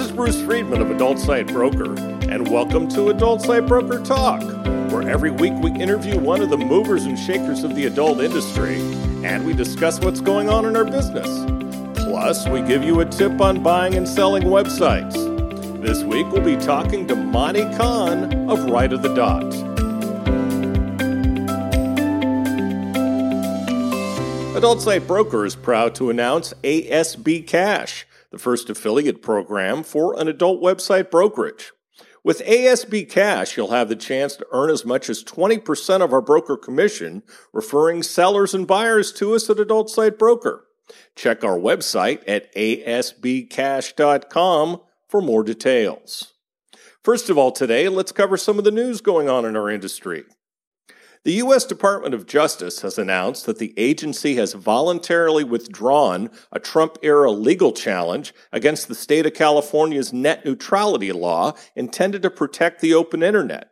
is Bruce Friedman of Adult Site Broker, and welcome to Adult Site Broker Talk, where every week we interview one of the movers and shakers of the adult industry, and we discuss what's going on in our business. Plus, we give you a tip on buying and selling websites. This week we'll be talking to Monte Cahn of Right of the Dot. Adult Site Broker is proud to announce ASB Cash, the first affiliate program for an adult website brokerage. With ASB Cash, you'll have the chance to earn as much as 20% of our broker commission, referring sellers and buyers to us at Adult Site Broker. Check our website at asbcash.com for more details. First of all, today, let's cover some of the news going on in our industry. The U.S. Department of Justice has announced that the agency has voluntarily withdrawn a Trump era legal challenge against the state of California's net neutrality law intended to protect the open internet.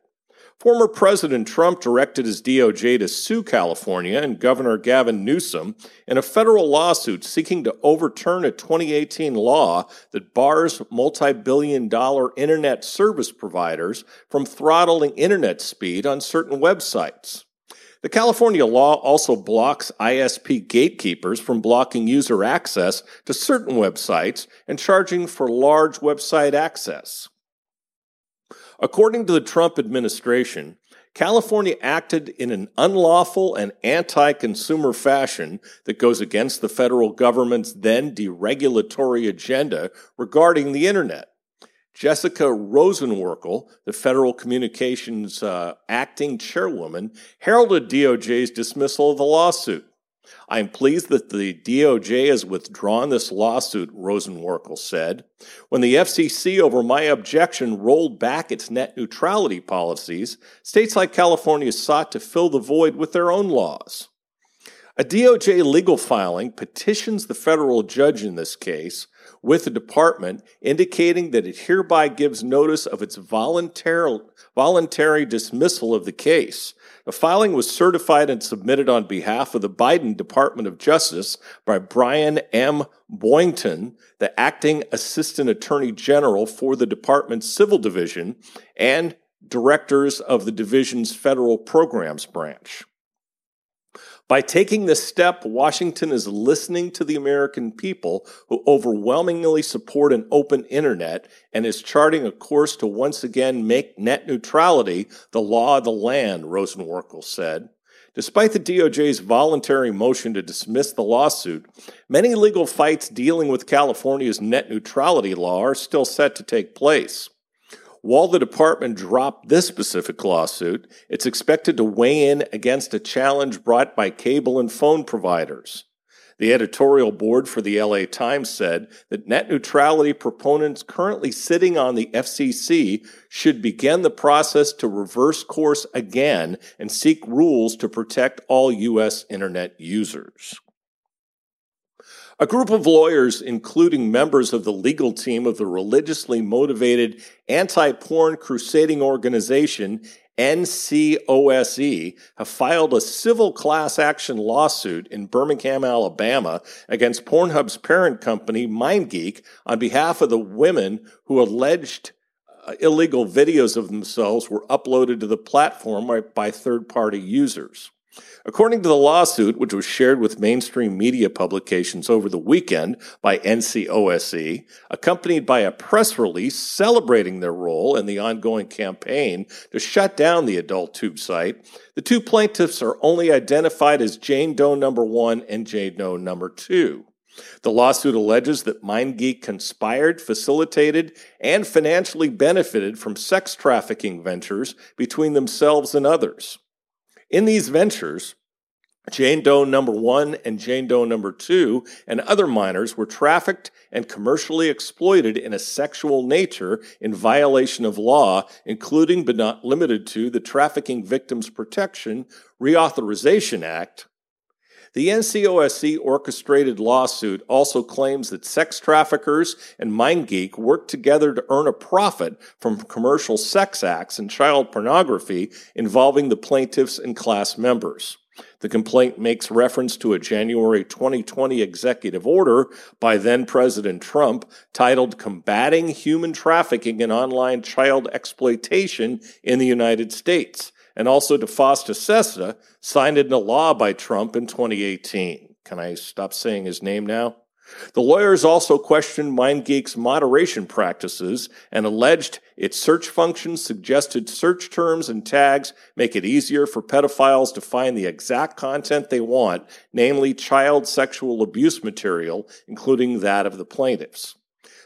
Former President Trump directed his DOJ to sue California and Governor Gavin Newsom in a federal lawsuit seeking to overturn a 2018 law that bars multi billion dollar internet service providers from throttling internet speed on certain websites. The California law also blocks ISP gatekeepers from blocking user access to certain websites and charging for large website access. According to the Trump administration, California acted in an unlawful and anti consumer fashion that goes against the federal government's then deregulatory agenda regarding the internet. Jessica Rosenworcel, the Federal Communications uh, acting chairwoman, heralded DOJ's dismissal of the lawsuit. I am pleased that the DOJ has withdrawn this lawsuit, Rosenworcel said. When the FCC, over my objection, rolled back its net neutrality policies, states like California sought to fill the void with their own laws. A DOJ legal filing petitions the federal judge in this case with the department indicating that it hereby gives notice of its voluntary, voluntary dismissal of the case. The filing was certified and submitted on behalf of the Biden Department of Justice by Brian M. Boynton, the acting Assistant Attorney General for the Department's Civil Division and directors of the division's federal programs branch. By taking this step, Washington is listening to the American people who overwhelmingly support an open internet and is charting a course to once again make net neutrality the law of the land, Rosenworcel said. Despite the DOJ's voluntary motion to dismiss the lawsuit, many legal fights dealing with California's net neutrality law are still set to take place. While the department dropped this specific lawsuit, it's expected to weigh in against a challenge brought by cable and phone providers. The editorial board for the LA Times said that net neutrality proponents currently sitting on the FCC should begin the process to reverse course again and seek rules to protect all U.S. internet users. A group of lawyers, including members of the legal team of the religiously motivated anti porn crusading organization NCOSE, have filed a civil class action lawsuit in Birmingham, Alabama against Pornhub's parent company, MindGeek, on behalf of the women who alleged uh, illegal videos of themselves were uploaded to the platform by third party users. According to the lawsuit, which was shared with mainstream media publications over the weekend by NCOSE, accompanied by a press release celebrating their role in the ongoing campaign to shut down the adult tube site, the two plaintiffs are only identified as Jane Doe number one and Jane Doe number two. The lawsuit alleges that MindGeek conspired, facilitated, and financially benefited from sex trafficking ventures between themselves and others. In these ventures, Jane Doe number one and Jane Doe number two and other minors were trafficked and commercially exploited in a sexual nature in violation of law, including but not limited to the Trafficking Victims Protection Reauthorization Act. The NCOSE orchestrated lawsuit also claims that sex traffickers and MindGeek worked together to earn a profit from commercial sex acts and child pornography involving the plaintiffs and class members. The complaint makes reference to a January 2020 executive order by then President Trump titled Combating Human Trafficking and Online Child Exploitation in the United States, and also to FOSTA signed into law by Trump in 2018. Can I stop saying his name now? The lawyers also questioned MindGeek's moderation practices and alleged its search functions suggested search terms and tags make it easier for pedophiles to find the exact content they want, namely child sexual abuse material, including that of the plaintiffs.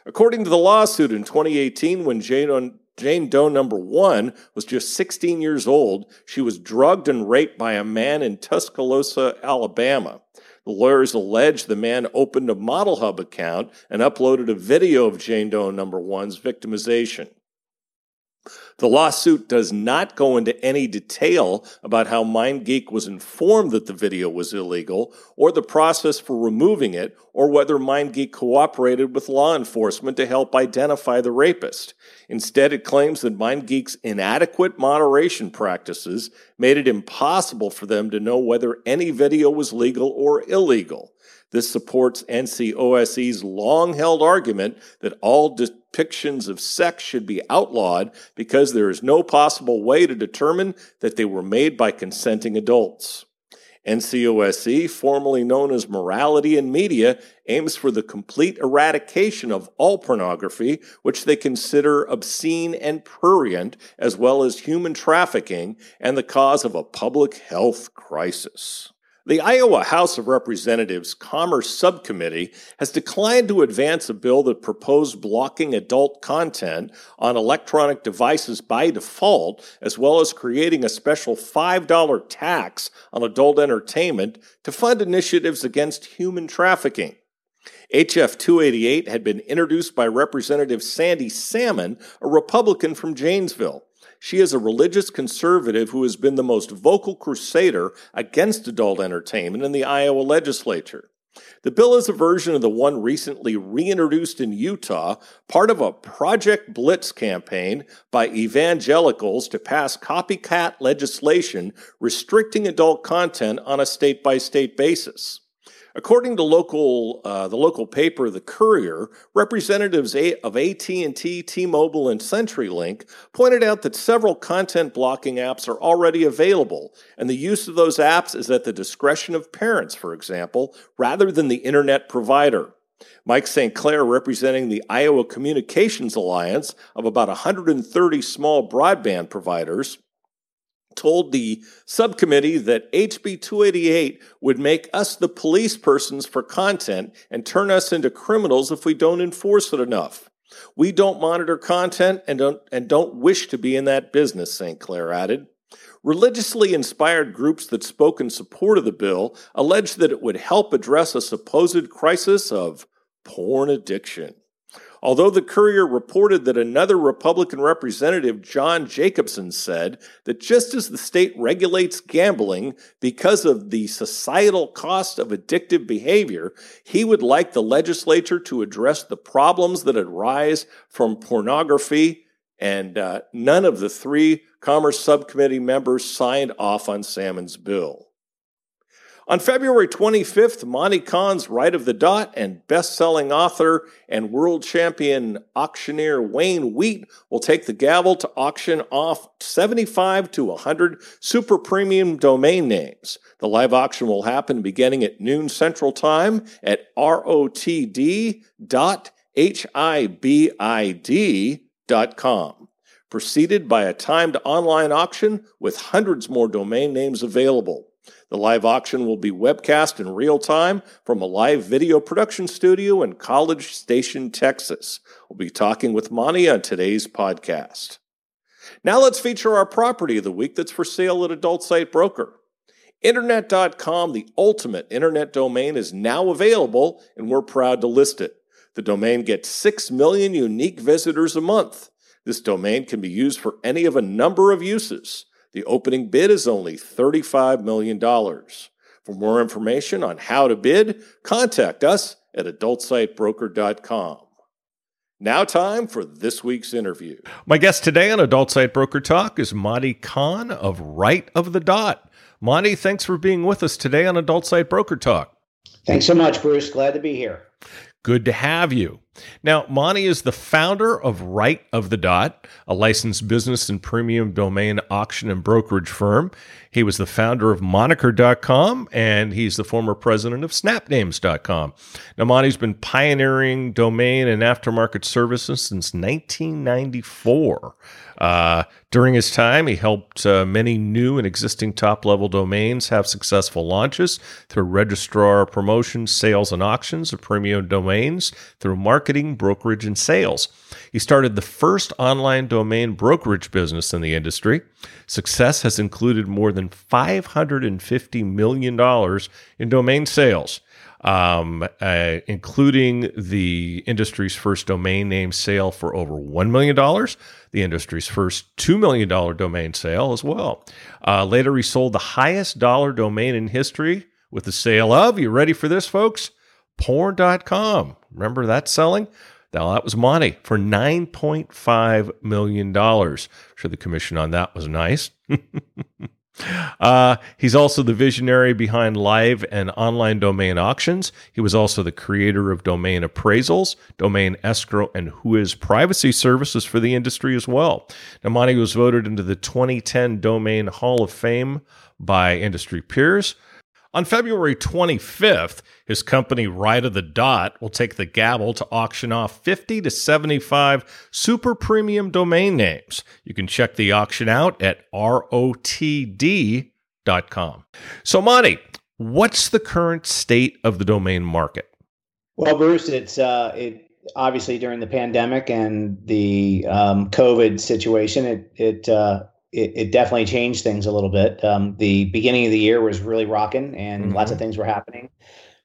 According to the lawsuit in 2018, when Jane, Jane Doe number one was just 16 years old, she was drugged and raped by a man in Tuscaloosa, Alabama. The lawyers allege the man opened a Model Hub account and uploaded a video of Jane Doe number one's victimization. The lawsuit does not go into any detail about how MindGeek was informed that the video was illegal, or the process for removing it, or whether MindGeek cooperated with law enforcement to help identify the rapist. Instead, it claims that MindGeek's inadequate moderation practices made it impossible for them to know whether any video was legal or illegal. This supports NCOSE's long held argument that all depictions of sex should be outlawed because there is no possible way to determine that they were made by consenting adults. NCOSE, formerly known as Morality in Media, aims for the complete eradication of all pornography, which they consider obscene and prurient, as well as human trafficking and the cause of a public health crisis. The Iowa House of Representatives Commerce Subcommittee has declined to advance a bill that proposed blocking adult content on electronic devices by default, as well as creating a special $5 tax on adult entertainment to fund initiatives against human trafficking. HF 288 had been introduced by Representative Sandy Salmon, a Republican from Janesville. She is a religious conservative who has been the most vocal crusader against adult entertainment in the Iowa legislature. The bill is a version of the one recently reintroduced in Utah, part of a Project Blitz campaign by evangelicals to pass copycat legislation restricting adult content on a state by state basis. According to local, uh, the local paper, The Courier, representatives of AT&T, T-Mobile, and CenturyLink pointed out that several content blocking apps are already available, and the use of those apps is at the discretion of parents, for example, rather than the internet provider. Mike St. Clair, representing the Iowa Communications Alliance of about 130 small broadband providers, told the subcommittee that HB 288 would make us the police persons for content and turn us into criminals if we don't enforce it enough. We don't monitor content and don't, and don't wish to be in that business, St. Clair added. Religiously inspired groups that spoke in support of the bill alleged that it would help address a supposed crisis of porn addiction. Although the Courier reported that another Republican representative, Jon Jacobsen, said that just as the state regulates gambling because of the societal cost of addictive behavior, he would like the legislature to address the problems that arise from pornography. And uh, none of the three Commerce Subcommittee members signed off on Salmon's bill. On February 25th, Monte Cahn's Right of the Dot and best-selling author and world champion auctioneer Wayne Wheat will take the gavel to auction off 75 to 100 super premium domain names. The live auction will happen beginning at noon Central Time at rotd.hibid.com. Preceded by a timed online auction with hundreds more domain names available. The live auction will be webcast in real time from a live video production studio in College Station, Texas. We'll be talking with Monte on today's podcast. Now let's feature our property of the week that's for sale at Adult Site Broker. Internet.com, the ultimate internet domain, is now available and we're proud to list it. The domain gets 6 million unique visitors a month. This domain can be used for any of a number of uses. The opening bid is only $35 million. For more information on how to bid, contact us at adultsitebroker.com. Now, time for this week's interview. My guest today on Adult Site Broker Talk is Monte Cahn of Right of the Dot. Monte, thanks for being with us today on Adult Site Broker Talk. Thanks so much, Bruce. Glad to be here. Good to have you. Now, Monte is the founder of Right of the Dot, a licensed business and premium domain auction and brokerage firm. He was the founder of Moniker.com and he's the former president of Snapnames.com. Now, Monte's been pioneering domain and aftermarket services since 1994. Uh, during his time, he helped uh, many new and existing top level domains have successful launches through registrar promotions, sales, and auctions of premium domains through marketing, brokerage, and sales. He started the first online domain brokerage business in the industry. Success has included more than $550 million in domain sales um, uh, including the industry's first domain name sale for over $1 million, the industry's first $2 million domain sale as well. Uh, later, he sold the highest dollar domain in history with the sale of, you ready for this, folks? Porn.com. Remember that selling? Now, that was Monte for $9.5 million. sure the commission on that was nice. Uh, he's also the visionary behind live and online domain auctions. He was also the creator of domain appraisals, domain escrow, and Whois privacy services for the industry as well. Monte was voted into the 2010 Domain Hall of Fame by industry peers. On February 25th, his company Right of the Dot will take the gavel to auction off 50 to 75 super premium domain names. You can check the auction out at rotd.com. So, Monte, what's the current state of the domain market? Well, Bruce, it's uh, it obviously during the pandemic and the um, COVID situation, it it uh, it, it, definitely changed things a little bit. Um, the beginning of the year was really rocking, and mm-hmm. lots of things were happening.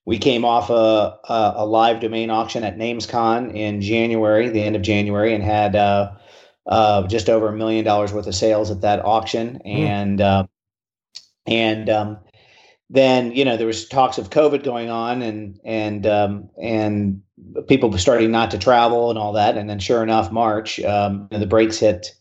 We came off a, a, a, live domain auction at NamesCon in January, the end of January, and had uh, uh, just over a million dollars worth of sales at that auction. Mm. And uh, and um, then you know there was talks of COVID going on, and and um, and people starting not to travel and all that. And then sure enough, March, um, the brakes hit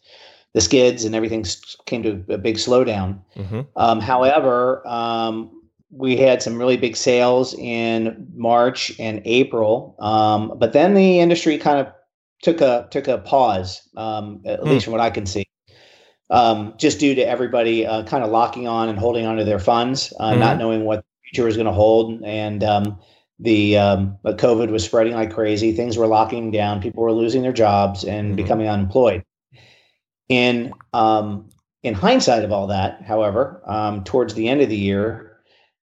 the skids and everything came to a big slowdown. Mm-hmm. Um, however, um, we had some really big sales in March and April, um, but then the industry kind of took a took a pause, um, at mm. least from what I can see, um, just due to everybody uh, kind of locking on and holding onto their funds, uh, mm-hmm. not knowing what the future was going to hold, and um, the um, COVID was spreading like crazy. Things were locking down. People were losing their jobs and mm-hmm. becoming unemployed. In um, in hindsight of all that, however, um, towards the end of the year,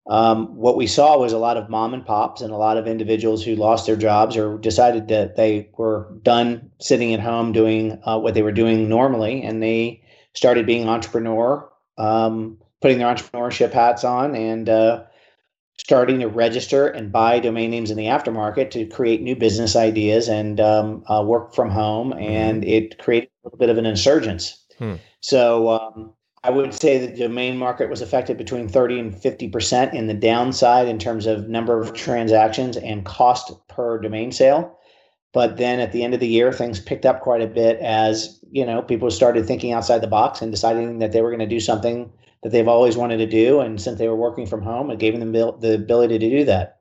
um, what we saw was a lot of mom and pops and a lot of individuals who lost their jobs or decided that they were done sitting at home doing uh, what they were doing normally, and they started being entrepreneur, um, putting their entrepreneurship hats on, and uh, starting to register and buy domain names in the aftermarket to create new business ideas and um, uh, work from home. Mm-hmm. And it created a little bit of an insurgence. Hmm. So um, I would say the domain market was affected between 30 and 50% in the downside in terms of number of transactions and cost per domain sale. But then at the end of the year, things picked up quite a bit as you know people started thinking outside the box and deciding that they were going to do something that they've always wanted to do. And since they were working from home, it gave them the ability to do that.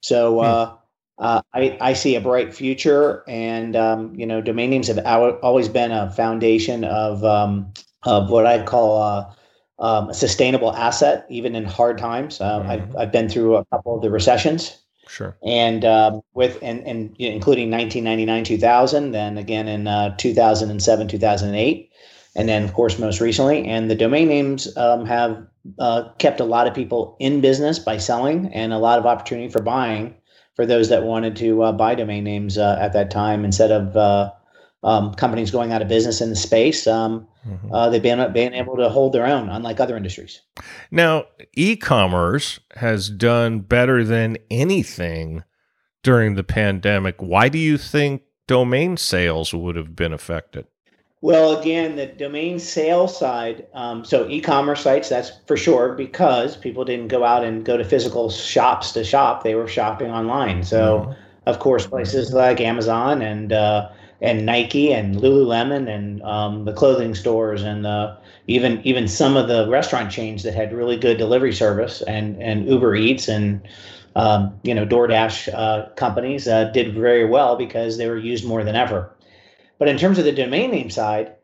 So hmm. uh, uh, I, I see a bright future, and um, you know, domain names have always been a foundation of um, of what I'd call uh, um, a sustainable asset, even in hard times. Mm-hmm. I've I've been through a couple of the recessions. Sure. And um, with and, and including 1999, 2000, then again in uh, 2007, 2008 and then of course most recently. And the domain names um, have uh, kept a lot of people in business by selling and a lot of opportunity for buying for those that wanted to uh, buy domain names uh, at that time instead of uh, um, companies going out of business in the space um, mm-hmm. Uh, they've been, been able to hold their own unlike other industries. Now e-commerce has done better than anything during the pandemic. Why do you think domain sales would have been affected Well, again, the domain sales side, um, so e-commerce sites, that's for sure, because people didn't go out and go to physical shops to shop; they were shopping online. So, mm-hmm. of course, places like Amazon and uh, and Nike and Lululemon and um, the clothing stores and the, even even some of the restaurant chains that had really good delivery service and and Uber Eats and um, you know DoorDash uh, companies uh, did very well because they were used more than ever. But in terms of the domain name side,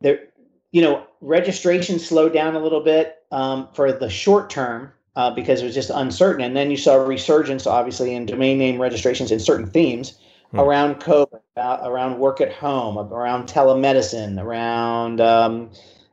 there, you know, registration slowed down a little bit um, for the short term uh, because it was just uncertain. And then you saw a resurgence, obviously, in domain name registrations in certain themes hmm. around COVID, uh, around work at home, around telemedicine, around um,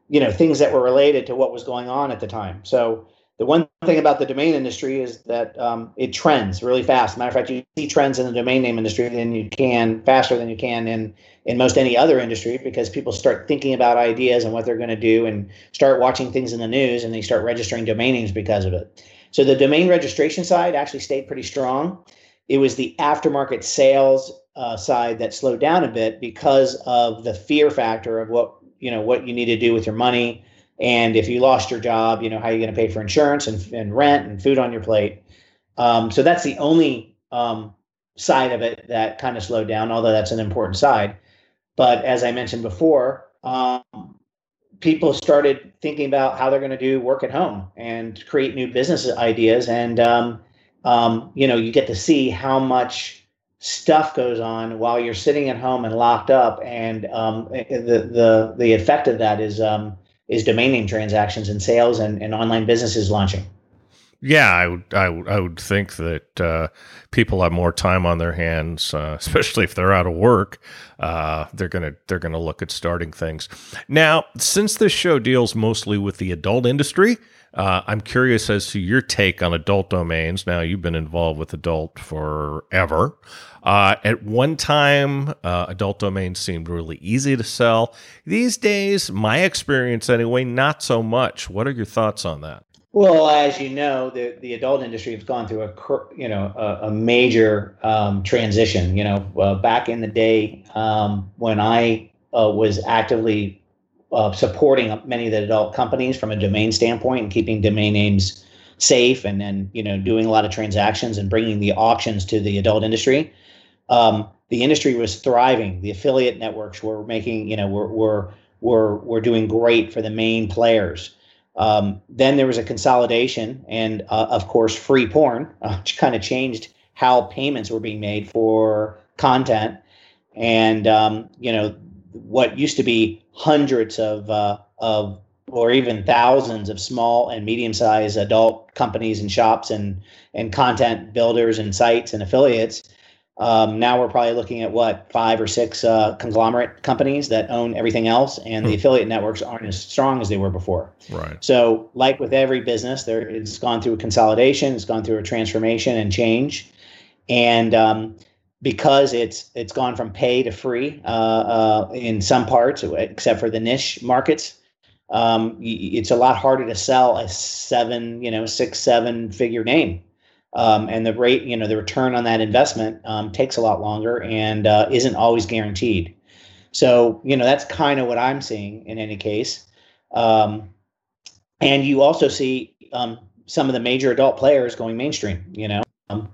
you know things that were related to what was going on at the time. So the one thing about the domain industry is that um, it trends really fast. Matter of fact, you see trends in the domain name industry than you can faster than you can in in most any other industry because people start thinking about ideas and what they're going to do and start watching things in the news and they start registering domain names because of it. So the domain registration side actually stayed pretty strong. It was the aftermarket sales uh, side that slowed down a bit because of the fear factor of what you know what you need to do with your money and if you lost your job, you know, how are you going to pay for insurance and, and rent and food on your plate? Um, so that's the only um, side of it that kind of slowed down, although that's an important side. But as I mentioned before, um, people started thinking about how they're going to do work at home and create new business ideas. And, um, um, you know, you get to see how much stuff goes on while you're sitting at home and locked up. And um, the, the, the effect of that is, is domain name transactions and sales and, and online businesses launching. Yeah, I would, I would, I would think that uh, people have more time on their hands, uh, especially if they're out of work. Uh, they're gonna, they're gonna look at starting things. Now, since this show deals mostly with the adult industry, uh, I'm curious as to your take on adult domains. Now, you've been involved with adult forever. Uh, at one time, uh, adult domains seemed really easy to sell. These days, my experience anyway, not so much. What are your thoughts on that? Well, as you know, the, the adult industry has gone through a you know a, a major um, transition. You know, uh, back in the day um, when I uh, was actively uh, supporting many of the adult companies from a domain standpoint and keeping domain names safe, and then you know doing a lot of transactions and bringing the auctions to the adult industry um, the industry was thriving. The affiliate networks were making, you know, were were were were doing great for the main players. Um, then there was a consolidation, and uh, of course, free porn, uh, which kind of changed how payments were being made for content. And um, you know, what used to be hundreds of uh, of or even thousands of small and medium-sized adult companies and shops and and content builders and sites and affiliates um, now we're probably looking at what five or six uh, conglomerate companies that own everything else, and the hmm. affiliate networks aren't as strong as they were before. Right. So, like with every business, there it's gone through a consolidation, it's gone through a transformation and change, and um, because it's it's gone from pay to free uh, uh, in some parts, except for the niche markets. Um, it's a lot harder to sell a seven, you know, six, seven figure name um, and the rate, you know, the return on that investment um, takes a lot longer and uh, isn't always guaranteed. So, you know, that's kind of what I'm seeing in any case. Um, and you also see um, some of the major adult players going mainstream. You know, um,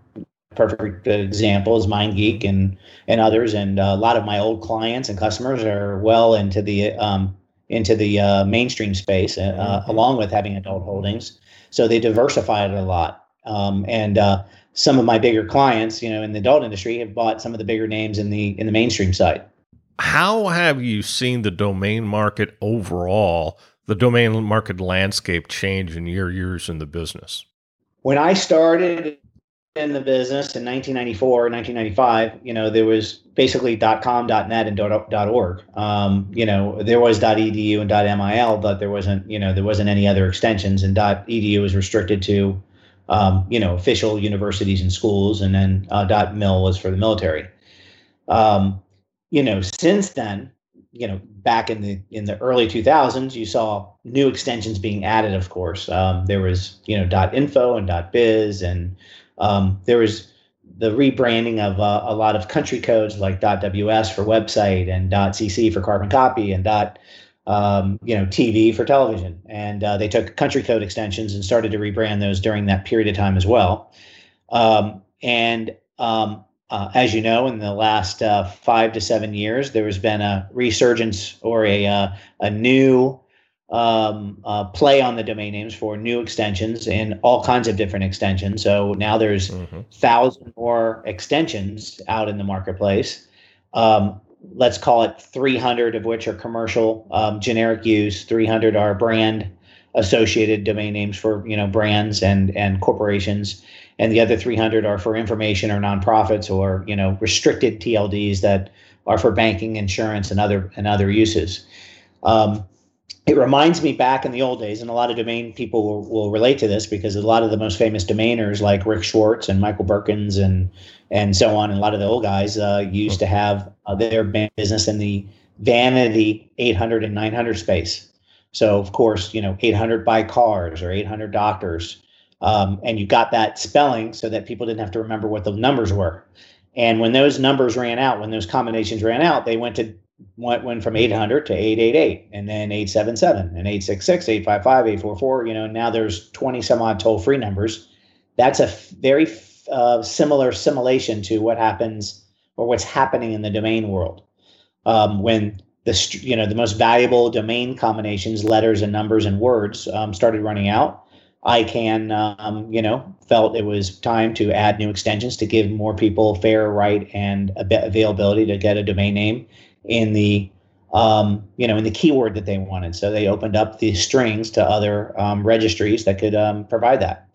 perfect example is MindGeek and and others, and a lot of my old clients and customers are well into the um, into the uh, mainstream space, uh, mm-hmm. along with having adult holdings. So they diversified it a lot. Um, and uh, some of my bigger clients, you know, in the adult industry, have bought some of the bigger names in the in the mainstream side. How have you seen the domain market overall, the domain market landscape change in your years in the business? When I started in the business in 1994, 1995, you know, there was basically .com, .net, and .org. Um, you know, there was .edu and .mil, but there wasn't, you know, there wasn't any other extensions, and .edu was restricted to um, you know, official universities and schools, and then uh, mil was for the military. Um, you know, since then, you know, back in the in the early 2000s, you saw new extensions being added. Of course, um, there was you know info and biz, and um, there was the rebranding of uh, a lot of country codes like .ws for website and .cc for carbon copy and um, you know TV for television, and uh, they took country code extensions and started to rebrand those during that period of time as well. Um, and um, uh, as you know, in the last uh, five to seven years, there has been a resurgence or a uh, a new um, uh, play on the domain names for new extensions and all kinds of different extensions. So now there's mm-hmm. thousand more extensions out in the marketplace. Um, let's call it 300 of which are commercial um, generic use. 300 are brand associated domain names for you know brands and and corporations, and the other 300 are for information or nonprofits or you know restricted TLDs that are for banking, insurance, and other and other uses. Um, it reminds me back in the old days, and a lot of domain people will, will, relate to this because a lot of the most famous domainers like Rick Schwartz and Michael Berkens and and so on, and a lot of the old guys uh, used to have uh, their business in the vanity 800 and 900 space. So of course, you know, 800 by cars or 800 doctors, um, and you got that spelling so that people didn't have to remember what the numbers were. And when those numbers ran out, when those combinations ran out, they went to went, went from 800 to 888 and then 877 and 866 855 844 you know now there's 20 some odd toll free numbers. That's a very uh, similar simulation to what happens or what's happening in the domain world. Um, when the you know the most valuable domain combinations letters and numbers and words um, started running out ICANN, um, you know, felt it was time to add new extensions to give more people fair right and availability to get a domain name in the um, you know in the keyword that they wanted. So they opened up the strings to other um, registries that could um, provide that.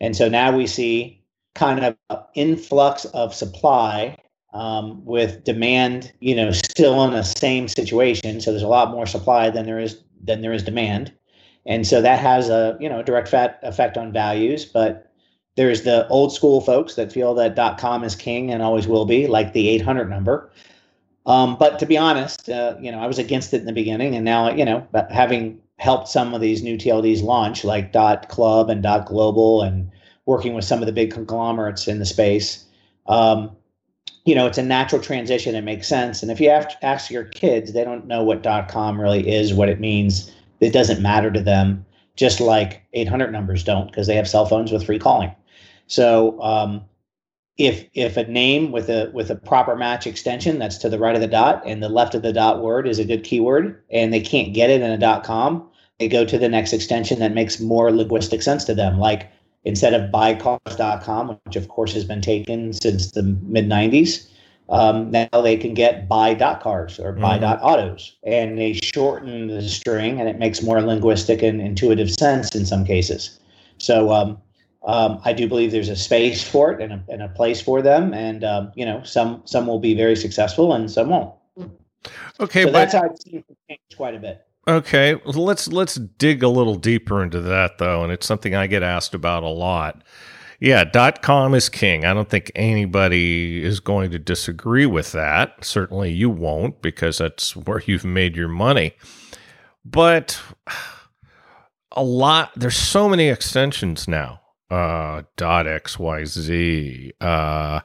And so now we see kind of influx of supply um, with demand, you know, still in the same situation. So there's a lot more supply than there is than there is demand, and so that has a you know direct fat effect on values. But there's the old school folks that feel that .com is king and always will be, like the 800 number. Um, but to be honest, uh, you know, I was against it in the beginning, and now, you know, having helped some of these new TLDs launch, like Dot Club and Dot Global, and working with some of the big conglomerates in the space, um, you know, it's a natural transition. It makes sense. And if you have to ask your kids, they don't know what dot com really is, what it means. It doesn't matter to them, just like 800 numbers don't, because they have cell phones with free calling. So, um, if if a name with a with a proper match extension that's to the right of the dot and the left of the dot word is a good keyword and they can't get it in a dot com they go to the next extension that makes more linguistic sense to them. Like instead of buycars.com which of course has been taken since the mid 90s um, now they can get buy dot cars or buy mm-hmm. dot autos. And they shorten the string and it makes more linguistic and intuitive sense in some cases. So um, um, I do believe there's a space for it and a, and a place for them, and um, you know, some some will be very successful and some won't. Okay, so but, that's how I've seen it change quite a bit. Okay, let's let's dig a little deeper into that though, and it's something I get asked about a lot. Yeah, dot com is king. I don't think anybody is going to disagree with that. Certainly you won't because that's where you've made your money. But a lot there's so many extensions now uh, dot xyz uh,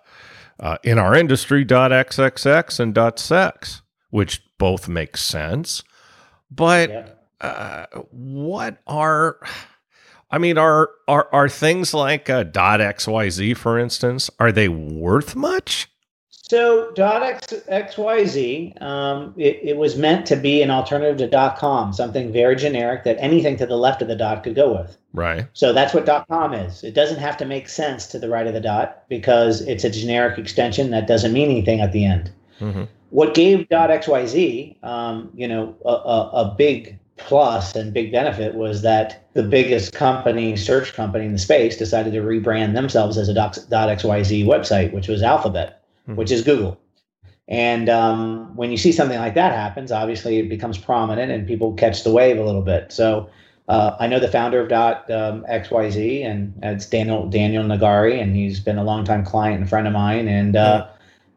uh, in our industry dot xxx and dot sex which both make sense but yeah. uh, what are i mean are are are things like uh, dot xyz for instance are they worth much so .x, .xyz, um, it, it, was meant to be an alternative to dot .com, something very generic that anything to the left of the dot could go with. Right. So that's what dot .com is. It doesn't have to make sense to the right of the dot because it's a generic extension that doesn't mean anything at the end. Mm-hmm. What gave .xyz, um, you know, a, a, a big plus and big benefit was that the biggest company, search company in the space, decided to rebrand themselves as a .xyz website, which was Alphabet mm-hmm. which is Google. And um, when you see something like that happens, obviously it becomes prominent and people catch the wave a little bit. So uh, I know the founder of Dot um, XYZ, and it's Daniel Daniel Negari, and he's been a longtime client and friend of mine. And uh,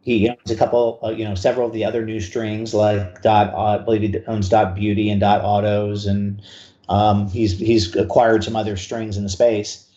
he owns a couple, uh, you know, several of the other new strings like Dot. Uh, I believe he owns Dot Beauty and Dot Autos, and um, he's he's acquired some other strings in the space.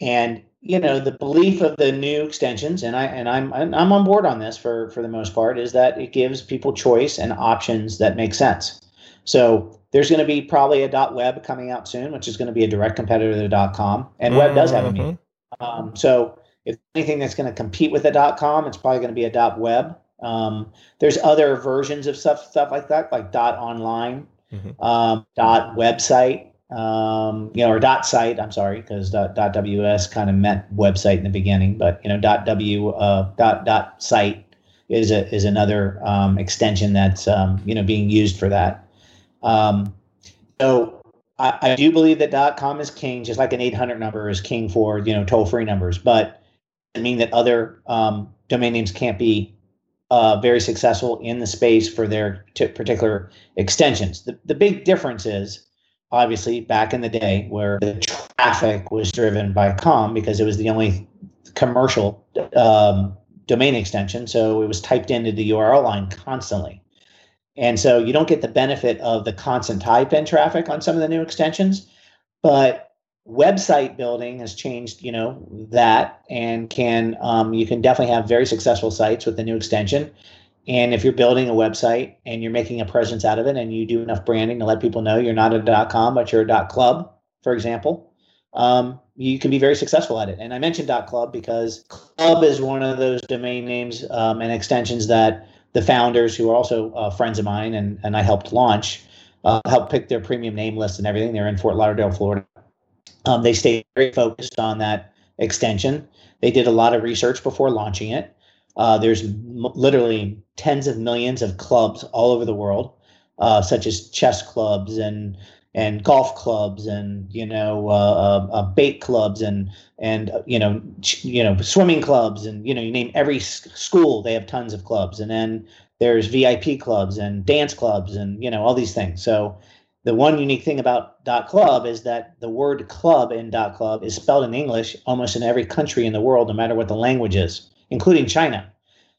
and you know the belief of the new extensions and i and i'm i'm on board on this for for the most part is that it gives people choice and options that make sense so there's going to be probably a dot web coming out soon which is going to be a direct competitor to the com and mm-hmm. web does have a meaning um, so if anything that's going to compete with the .dot com it's probably going to be a dot web um, there's other versions of stuff stuff like that like dot online mm-hmm. um, dot website um, you know, or dot site. I'm sorry, because dot, dot ws kind of meant website in the beginning, but you know, dot w uh, dot dot site is a is another um, extension that's um, you know being used for that. Um, so I, I do believe that dot com is king, just like an 800 number is king for you know toll free numbers, but it mean that other um, domain names can't be uh, very successful in the space for their t- particular extensions. The the big difference is obviously back in the day where the traffic was driven by com because it was the only commercial um, domain extension. So it was typed into the URL line constantly. And so you don't get the benefit of the constant type in traffic on some of the new extensions, but website building has changed, you know, that and can um, you can definitely have very successful sites with the new extension. And if you're building a website and you're making a presence out of it and you do enough branding to let people know you're not a .com, but you're a .club, for example, um, you can be very successful at it. And I mentioned .club because club is one of those domain names um, and extensions that the founders, who are also uh, friends of mine and, and I helped launch, uh, helped pick their premium name list and everything. They're in Fort Lauderdale, Florida. Um, they stayed very focused on that extension. They did a lot of research before launching it. Uh, there's m- literally tens of millions of clubs all over the world, uh, such as chess clubs and and golf clubs and you know uh, uh, uh bait clubs and and uh, you know ch- you know swimming clubs and you know you name every s- school they have tons of clubs and then there's VIP clubs and dance clubs and you know all these things. So the one unique thing about dot club is that the word club in dot club is spelled in English almost in every country in the world, no matter what the language is including China.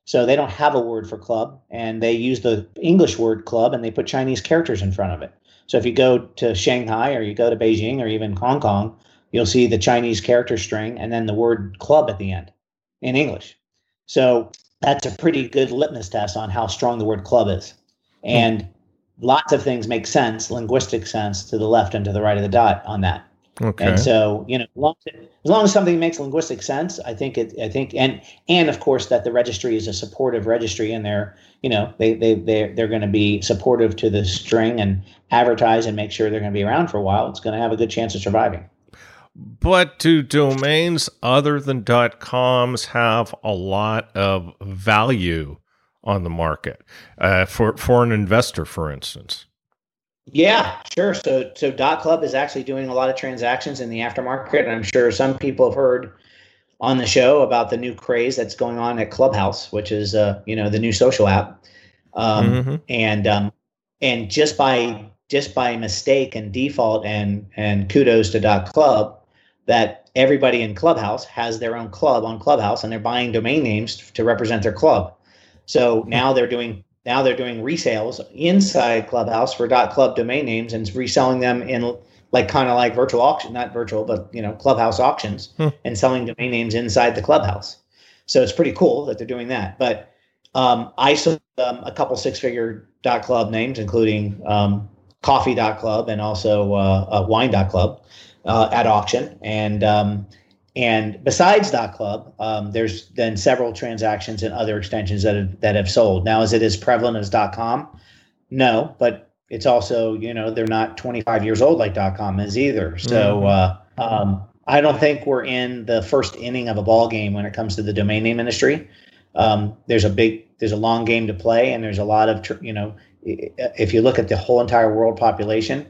So they don't have a word for club, and they use the English word club and they put Chinese characters in front of it. So if you go to Shanghai or you go to Beijing or even Hong Kong, you'll see the Chinese character string and then the word club at the end in English. So that's a pretty good litmus test on how strong the word club is. And hmm. lots of things make sense, linguistic sense, to the left and to the right of the dot on that. Okay. And so, you know, as long as something makes linguistic sense, I think it. I think, and and of course that the registry is a supportive registry, and they're, you know, they they they they're going to be supportive to the string and advertise and make sure they're going to be around for a while. It's going to have a good chance of surviving. But do domains other than .coms have a lot of value on the market uh, for for an investor, for instance? Yeah, sure. So so Dot Club is actually doing a lot of transactions in the aftermarket, and I'm sure some people have heard on the show about the new craze that's going on at Clubhouse, which is uh, you know the new social app. Um, mm-hmm. and um, and just by just by mistake and default and and kudos to Dot Club that everybody in Clubhouse has their own club on Clubhouse and they're buying domain names to represent their club. So now they're doing now they're doing resales inside Clubhouse for .club domain names and reselling them in like kind of like virtual auction, not virtual, but you know, Clubhouse auctions hmm. and selling domain names inside the Clubhouse. So it's pretty cool that they're doing that. But um, I sold um, a couple six-figure .club names, including um, Coffee.club and also uh, uh, Wine.club uh, at auction, and um, and besides dot club, um, there's been several transactions and other extensions that have, that have sold. Now, is it as prevalent as dot com? No, but it's also you know they're not 25 years old like dot com is either. So mm-hmm. uh, um, I don't think we're in the first inning of a ball game when it comes to the domain name industry. Um, there's a big there's a long game to play, and there's a lot of you know if you look at the whole entire world population,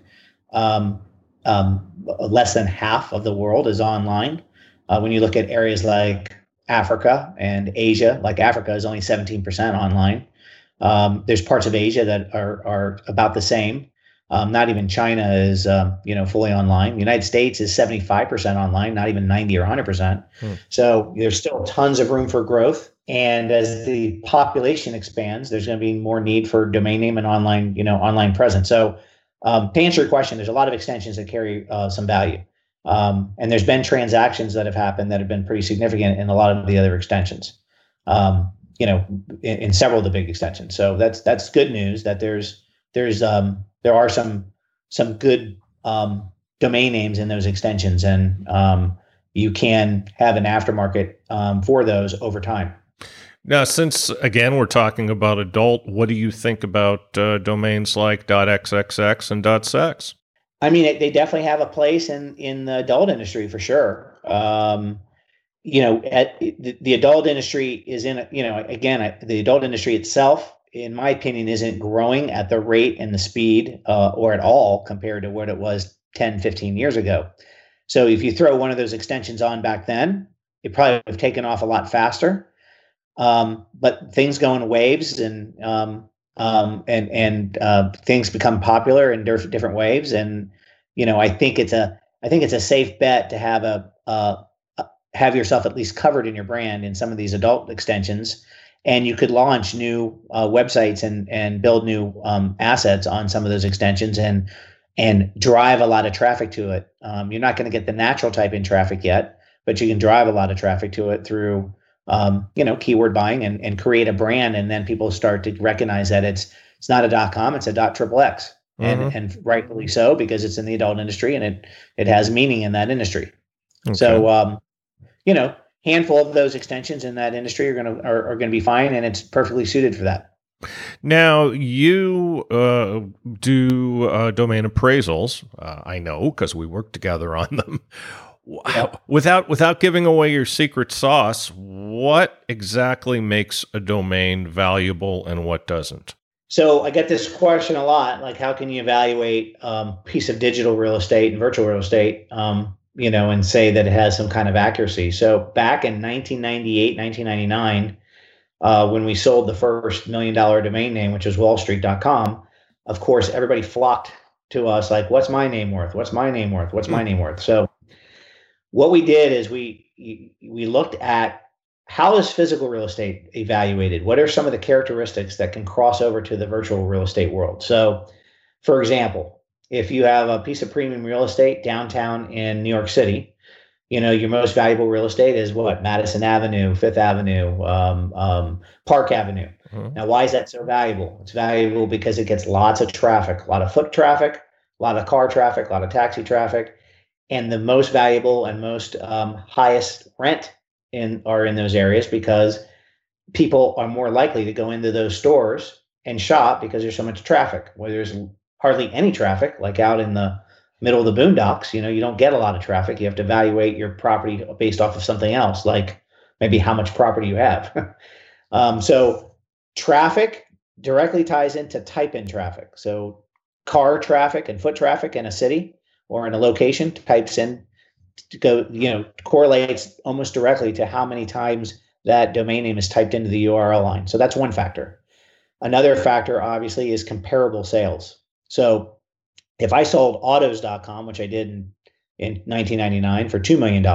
um, um, less than half of the world is online. Uh, when you look at areas like Africa and Asia, like Africa is only 17% online. Um, there's parts of Asia that are, are about the same. Um, not even China is, um, you know, fully online. The United States is 75% online, not even 90 or 100%. Hmm. So there's still tons of room for growth. And as the population expands, there's going to be more need for domain name and online, you know, online presence. So um, to answer your question, there's a lot of extensions that carry uh, some value. Um, and there's been transactions that have happened that have been pretty significant in a lot of the other extensions. Um, you know, in, in, several of the big extensions. So that's that's good news that there's there's um, there are some some good um, domain names in those extensions, and um, you can have an aftermarket um, for those over time. Now, since again we're talking about adult, what do you think about uh, domains like .xxx and .sex? I mean, they definitely have a place in in the adult industry for sure. Um, you know, at the, the, adult industry is in, you know, again, the adult industry itself, in my opinion, isn't growing at the rate and the speed uh, or at all compared to what it was 10, 15 years ago. So if you throw one of those extensions on back then, it probably would have taken off a lot faster. Um, but things go in waves and um, um, and and uh, things become popular in different waves. And you know, I think it's a I think it's a safe bet to have a, a have yourself at least covered in your brand in some of these adult extensions and you could launch new uh, websites and and build new um, assets on some of those extensions and and drive a lot of traffic to it. Um, you're not going to get the natural type in traffic yet, but you can drive a lot of traffic to it through um, you know keyword buying and, and create a brand, and then people start to recognize that it's it's not a dot com, it's a dot triple X, and mm-hmm. and rightfully so because it's in the adult industry and it it has meaning in that industry. Okay. So um, you know, handful of those extensions in that industry are going to are, are going to be fine, and it's perfectly suited for that. Now you uh, do uh, domain appraisals. Uh, I know because we work together on them. Yep. Without without giving away your secret sauce, what exactly makes a domain valuable and what doesn't? So I get this question a lot, like how can you evaluate um, piece of digital real estate and virtual real estate? Um, you know, and say that it has some kind of accuracy. So back in 1998, 1999, uh, when we sold the first million dollar domain name, which was wallstreet.com, of course, everybody flocked to us like, what's my name worth? What's my name worth? What's my name worth? So what we did is we we looked at how is physical real estate evaluated? What are some of the characteristics that can cross over to the virtual real estate world? So, for example, if you have a piece of premium real estate downtown in New York City, you know your most valuable real estate is what Madison Avenue, Fifth Avenue, um, um, Park Avenue. Mm-hmm. Now, why is that so valuable? It's valuable because it gets lots of traffic, a lot of foot traffic, a lot of car traffic, a lot of taxi traffic, and the most valuable and most um, highest rent in are in those areas because people are more likely to go into those stores and shop because there's so much traffic. Where there's hardly any traffic, like out in the middle of the boondocks, you know, you don't get a lot of traffic. You have to evaluate your property based off of something else, like maybe how much property you have. um, so traffic directly ties into type in traffic. So car traffic and foot traffic in a city or in a location types in to go, you know, correlates almost directly to how many times that domain name is typed into the URL line. So that's one factor. Another factor, obviously, is comparable sales. So if I sold autos.com, which I did in, in 1999 for $2 million,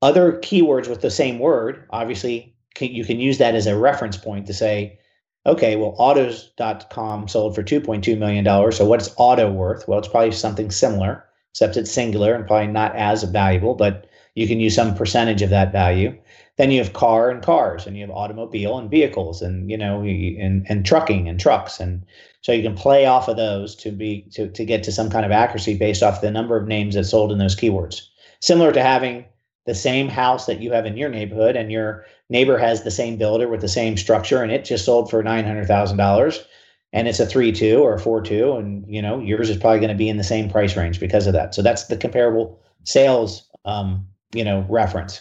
other keywords with the same word, obviously, can, you can use that as a reference point to say, okay, well, autos.com sold for $2.2 million. So what's auto worth? Well, it's probably something similar, except it's singular and probably not as valuable, but you can use some percentage of that value. Then you have car and cars, and you have automobile and vehicles, and you know, and and trucking and trucks, and so you can play off of those to be to to get to some kind of accuracy based off the number of names that sold in those keywords. Similar to having the same house that you have in your neighborhood, and your neighbor has the same builder with the same structure, and it just sold for nine hundred thousand dollars, and it's a three two or a four two, and you know yours is probably going to be in the same price range because of that. So that's the comparable sales, um, you know, reference.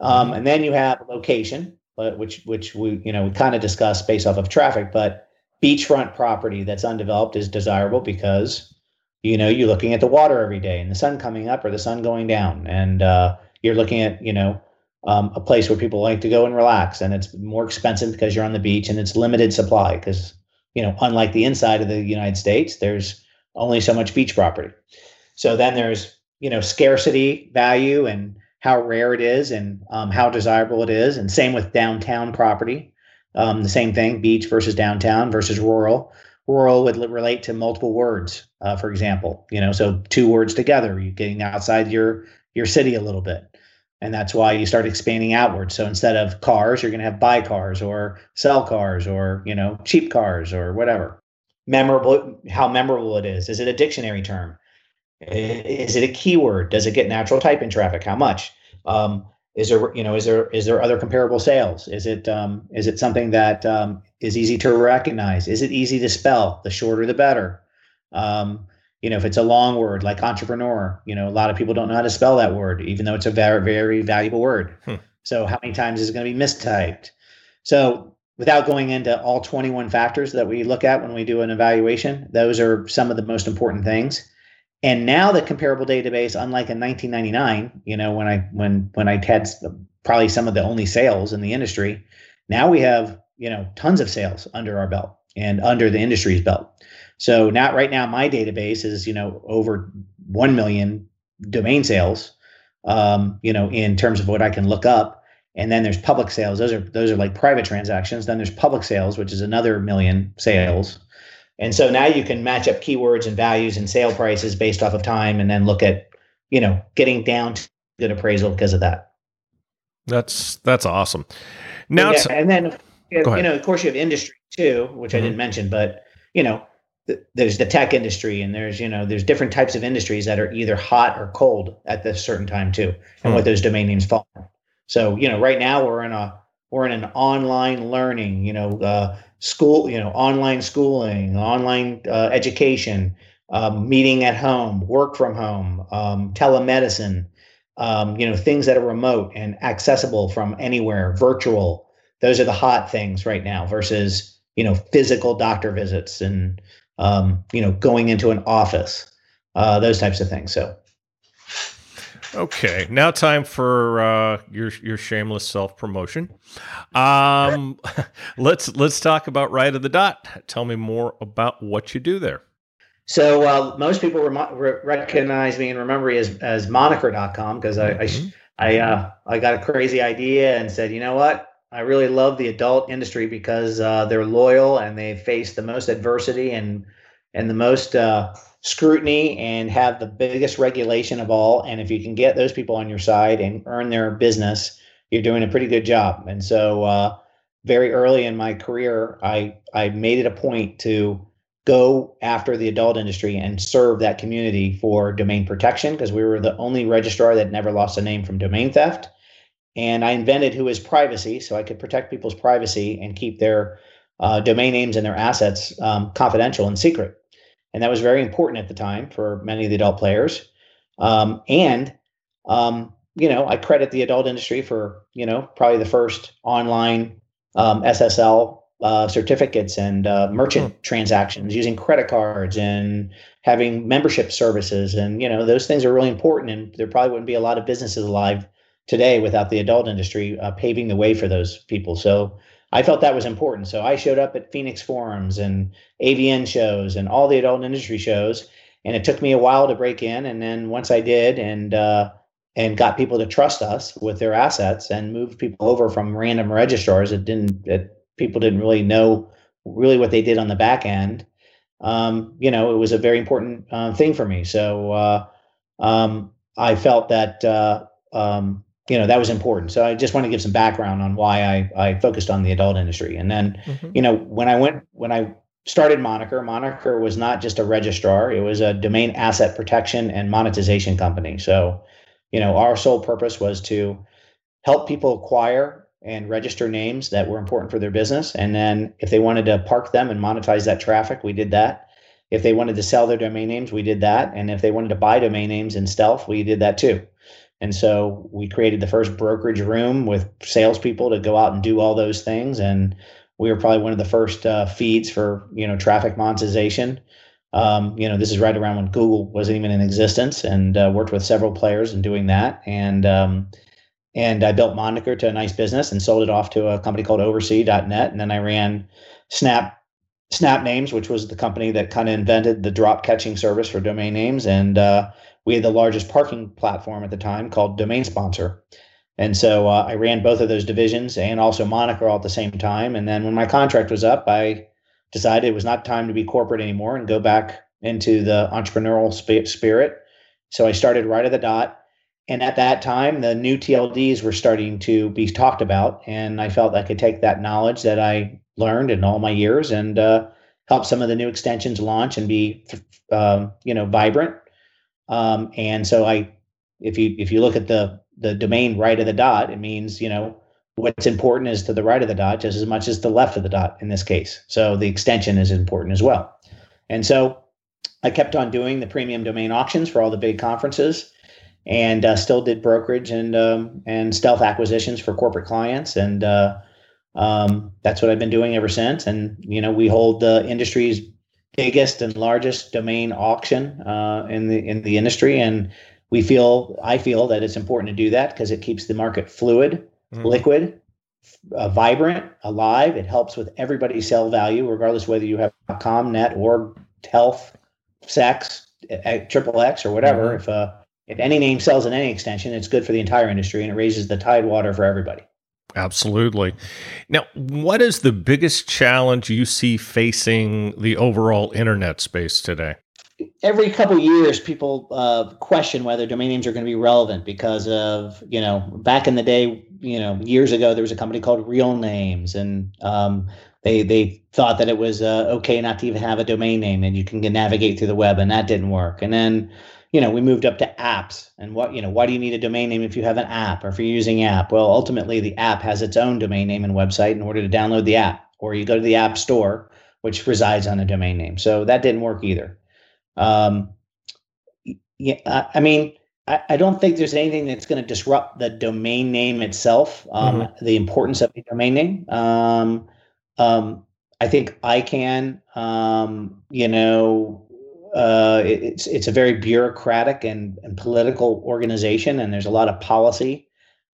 Um, and then you have location, but which which we you know we kind of discussed based off of traffic, but beachfront property that's undeveloped is desirable because you know you're looking at the water every day and the sun coming up or the sun going down, and uh, you're looking at you know um, a place where people like to go and relax, and it's more expensive because you're on the beach and it's limited supply because you know unlike the inside of the United States, there's only so much beach property. So then there's you know scarcity value and how rare it is and um, how desirable it is. And same with downtown property. Um, the same thing, beach versus downtown versus rural. rural would relate to multiple words, uh, for example. You know, so two words together, you're getting outside your your city a little bit, and that's why you start expanding outward. So instead of cars, you're going to have buy cars or sell cars or you know cheap cars or whatever. Memorable, how memorable it is. Is it a dictionary term? Is it a keyword? Does it get natural typing traffic? How much? Um, is there you know is there is there other comparable sales? Is it um, is it something that um, is easy to recognize? Is it easy to spell? The shorter the better. Um, you know, if it's a long word like entrepreneur, you know, a lot of people don't know how to spell that word, even though it's a very very valuable word. Hmm. So how many times is it going to be mistyped? So without going into all 21 factors that we look at when we do an evaluation, those are some of the most important things. And now the comparable database, unlike in 1999, you know, when I when when I had probably some of the only sales in the industry, now we have you know tons of sales under our belt and under the industry's belt. So now, right now, my database is you know over one million domain sales. Um, you know, in terms of what I can look up, and then there's public sales. Those are those are like private transactions. Then there's public sales, which is another million sales. And so now you can match up keywords and values and sale prices based off of time and then look at, you know, getting down to good appraisal because of that. That's that's awesome. Now yeah, and then you know, of course you have industry too, which mm-hmm. I didn't mention, but you know, there's the tech industry and there's, you know, there's different types of industries that are either hot or cold at this certain time too, and mm-hmm. what those domain names fall. on So, you know, right now we're in a we're in an online learning, you know, uh, school, you know, online schooling, online uh, education, um, meeting at home, work from home, um, telemedicine, um, you know, things that are remote and accessible from anywhere, virtual. Those are the hot things right now versus, you know, physical doctor visits and, um, you know, going into an office, uh, those types of things. So, Okay, now time for uh, your your shameless self promotion. Um, let's let's talk about right of the dot. Tell me more about what you do there. So uh, most people re- recognize me and remember me as as moniker.com because I mm-hmm. I I, uh, I got a crazy idea and said, you know what, I really love the adult industry because uh, they're loyal and they face the most adversity and and the most uh, scrutiny and have the biggest regulation of all. And if you can get those people on your side and earn their business, you're doing a pretty good job. And so, uh, very early in my career, I I made it a point to go after the adult industry and serve that community for domain protection because we were the only registrar that never lost a name from domain theft. And I invented WHOIS privacy so I could protect people's privacy and keep their uh, domain names and their assets um, confidential and secret and that was very important at the time for many of the adult players. Um, and um, you know, I credit the adult industry for you know probably the first online um, SSL uh, certificates and uh, merchant hmm. transactions using credit cards and having membership services, and you know those things are really important. And there probably wouldn't be a lot of businesses alive today without the adult industry uh, paving the way for those people. So I felt that was important. So I showed up at Phoenix forums and AVN shows and all the adult industry shows. And it took me a while to break in. And then once I did and, uh, and got people to trust us with their assets and moved people over from random registrars that didn't, that people didn't really know really what they did on the back end. Um, you know, it was a very important uh, thing for me. So uh, um, I felt that uh, um, you know that was important. So i just want to give some background on why i i focused on the adult industry. And then mm-hmm. you know when i went when i started moniker moniker was not just a registrar. It was a domain asset protection and monetization company. So you know our sole purpose was to help people acquire and register names that were important for their business. And then if they wanted to park them and monetize that traffic we did that. If they wanted to sell their domain names we did that. And if they wanted to buy domain names in stealth we did that too and so we created the first brokerage room with salespeople to go out and do all those things. And we were probably one of the first uh, feeds for you know traffic monetization. Um, you know, this is right around when Google wasn't even in existence, and uh, worked with several players in doing that. And um, and I built Moniker to a nice business and sold it off to a company called Oversee.net. And then I ran Snap Snap Names, which was the company that kind of invented the drop catching service for domain names. And uh, we had the largest parking platform at the time called Domain Sponsor. And so uh, I ran both of those divisions and also Moniker all at the same time. And then when my contract was up, I decided it was not time to be corporate anymore and go back into the entrepreneurial spirit. So I started right at the dot. And at that time, the new TLDs were starting to be talked about. And I felt I could take that knowledge that I learned in all my years and uh, help some of the new extensions launch and be, um, you know, vibrant. Um, and so I, if you if you look at the the domain right of the dot, it means you know what's important is to the right of the dot just as much as the left of the dot in this case. So the extension is important as well. And so I kept on doing the premium domain auctions for all the big conferences and uh, still did brokerage and um, and stealth acquisitions for corporate clients and uh, um, that's what I've been doing ever since. And you know, we hold the industry's biggest and largest domain auction uh, in the in the industry, and we feel I feel that it's important to do that because it keeps the market fluid, mm. liquid, uh, vibrant, alive. It helps with everybody's sell value, regardless whether you have com, net, or health, sex, triple X, or whatever. Mm. If uh, if any name sells in any extension, it's good for the entire industry and it raises the tide water for everybody. Absolutely. Now, what is the biggest challenge you see facing the overall internet space today? Every couple years, people uh, question whether domain names are going to be relevant because of you know back in the day, you know years ago, there was a company called Real Names, and um, they they thought that it was uh, okay not to even have a domain name and you can navigate through the web, and that didn't work. And then you know, we moved up to apps and what, you know, why do you need a domain name if you have an app or if you're using app? Well, ultimately the app has its own domain name and website in order to download the app, or you go to the app store, which resides on a domain name. So that didn't work either. Um, yeah, I mean, I, I don't think there's anything that's going to disrupt the domain name itself, um, mm-hmm. the importance of the domain name. Um, um, I think ICANN, um, you know, uh, it's it's a very bureaucratic and, and political organization, and there's a lot of policy,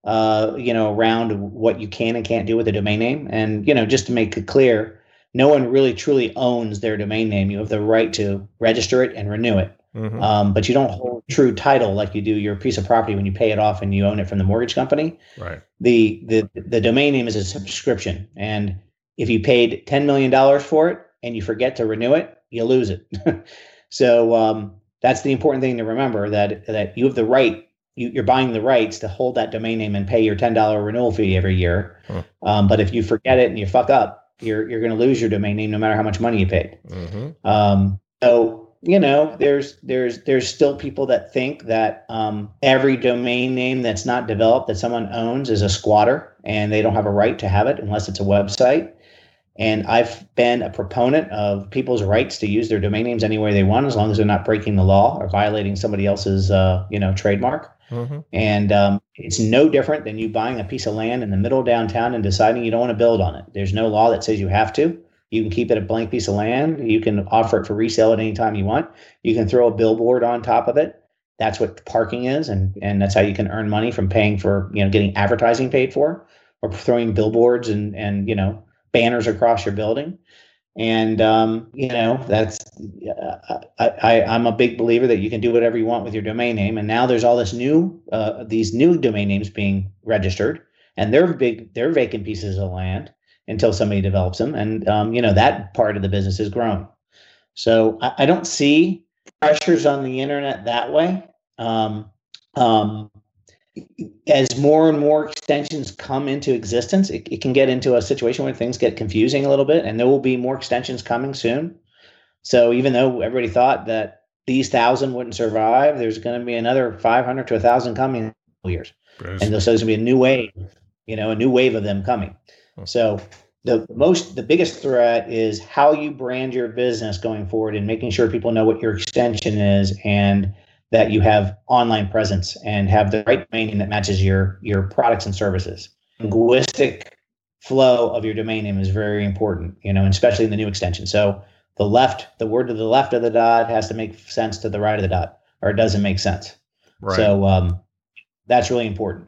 uh, you know, around what you can and can't do with a domain name. And you know, just to make it clear, no one really truly owns their domain name. You have the right to register it and renew it, mm-hmm. um, but you don't hold true title like you do your piece of property when you pay it off and you own it from the mortgage company. Right. The the the domain name is a subscription, and if you paid ten million dollars for it and you forget to renew it, you lose it. So um, that's the important thing to remember that that you have the right. You, are buying the rights to hold that domain name and pay your ten dollar renewal fee every year. Um, but if you forget it and you fuck up, you're you're going to lose your domain name no matter how much money you paid. Mm-hmm. Um, so you know there's there's there's still people that think that um, every domain name that's not developed that someone owns is a squatter and they don't have a right to have it unless it's a website and I've been a proponent of people's rights to use their domain names any way they want, as long as they're not breaking the law or violating somebody else's, uh, you know, trademark. Mm-hmm. And um, it's no different than you buying a piece of land in the middle of downtown and deciding you don't want to build on it. There's no law that says you have to. You can keep it a blank piece of land. You can offer it for resale at any time you want. You can throw a billboard on top of it. That's what parking is, and and that's how you can earn money from paying for you know getting advertising paid for, or throwing billboards and and you know banners across your building. And um, you know that's I, I am a big believer that you can do whatever you want with your domain name. And now there's all this new uh, these new domain names being registered, and they're big they're vacant pieces of land until somebody develops them. And um, you know that part of the business is grown. So I, I don't see pressures on the internet that way. Um, um, as more and more extensions come into existence, it, it, can get into a situation where things get confusing a little bit, and there will be more extensions coming soon. So even though everybody thought that these thousand wouldn't survive, there's going to be another 500 to a thousand coming in years, and so there's going to be a new wave, you know, a new wave of them coming. So the most, the biggest threat is how you brand your business going forward, and making sure people know what your extension is and that you have online presence and have the right domain name that matches your your products and services. Linguistic flow of your domain name is very important, you know, especially in the new extension. So the left, the word to the left of the dot has to make sense to the right of the dot, or it doesn't make sense. Right. So um, that's really important.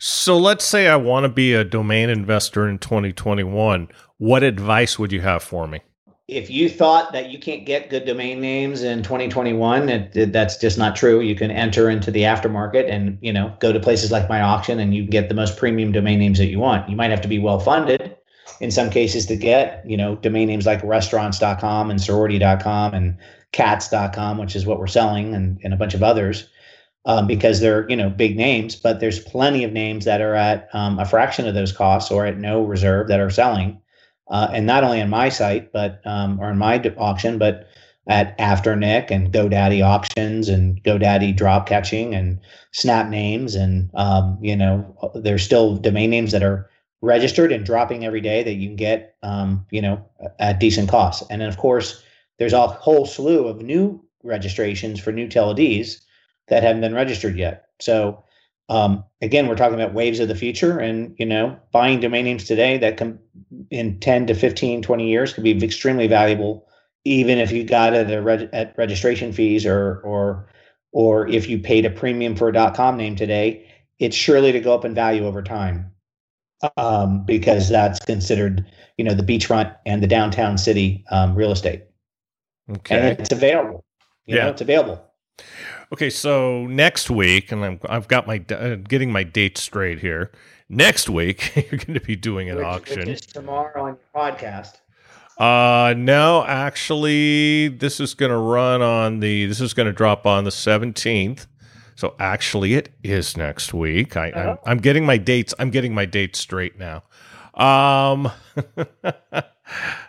So let's say I want to be a domain investor in 2021. What advice would you have for me? If you thought that you can't get good domain names in 2021 it, it, that's just not true you can enter into the aftermarket and you know go to places like my auction and you get the most premium domain names that you want you might have to be well funded in some cases to get, you know, domain names like restaurants.com and sorority.com and cats.com, which is what we're selling, and, and a bunch of others. Um, because they're you know big names, but there's plenty of names that are at um, a fraction of those costs or at no reserve that are selling, uh, and not only on my site, but um, or in my auction, but at Afternic and GoDaddy auctions and GoDaddy drop catching and Snap names and um, you know there's still domain names that are registered and dropping every day that you can get um, you know at decent costs, and then of course there's a whole slew of new registrations for new TLDs that haven't been registered yet. So um, again, we're talking about waves of the future and, you know, buying domain names today that can in 10 to 15, 20 years could be extremely valuable, even if you got it at, reg- at registration fees or, or, or if you paid a premium for a .com name today, it's surely to go up in value over time um, because that's considered, you know, the beachfront and the downtown city um, real estate. Okay. And it's available. You yeah. know, it's available. Okay, so next week, and I'm, I've got my uh, getting my dates straight here. Next week, you're going to be doing an which, auction. Which tomorrow on your podcast. Uh no, actually, this is going to run on the. This is going to drop on the 17th. So actually, it is next week. I, uh-huh. I'm, I'm getting my dates. I'm getting my dates straight now. Um,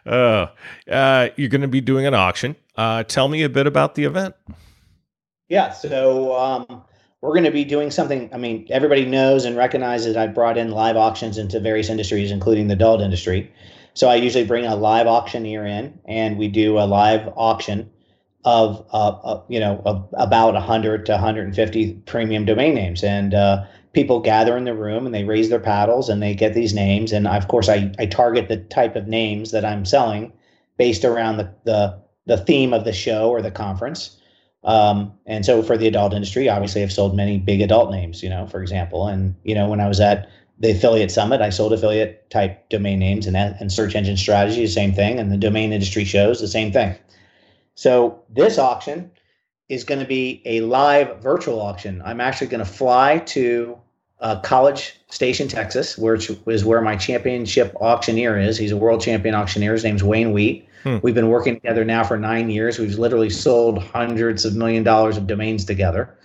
uh, uh, you're going to be doing an auction. Uh, tell me a bit about the event. Yeah, so um, we're going to be doing something. I mean, everybody knows and recognizes I brought in live auctions into various industries, including the adult industry. So I usually bring a live auctioneer in, and we do a live auction of, uh, uh, you know, of about 100 to 150 premium domain names, and uh, people gather in the room and they raise their paddles and they get these names. And of course, I, I target the type of names that I'm selling based around the the the theme of the show or the conference. Um, and so for the adult industry, obviously I've sold many big adult names, you know, for example. And, you know, when I was at the affiliate summit, I sold affiliate type domain names and, and search engine strategy, the same thing. And the domain industry shows the same thing. So this auction is going to be a live virtual auction. I'm actually going to fly to uh, College Station, Texas, which is where my championship auctioneer is. He's a world champion auctioneer. His name's Wayne Wheat. Hmm. We've been working together now for nine years. We've literally sold hundreds of million dollars of domains together,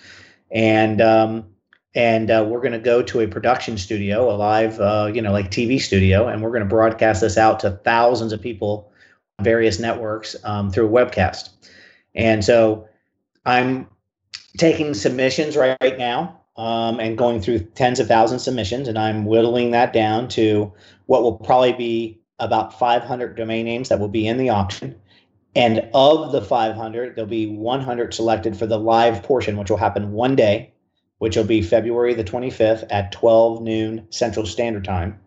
and um, and uh, we're going to go to a production studio, a live, uh, you know, like TV studio, and we're going to broadcast this out to thousands of people, various networks um, through a webcast. And so, I'm taking submissions right, right now um, and going through tens of thousands of submissions, and I'm whittling that down to what will probably be about 500 domain names that will be in the auction. And of the 500, there'll be 100 selected for the live portion, which will happen one day, which will be February the 25th at 12 noon Central Standard Time.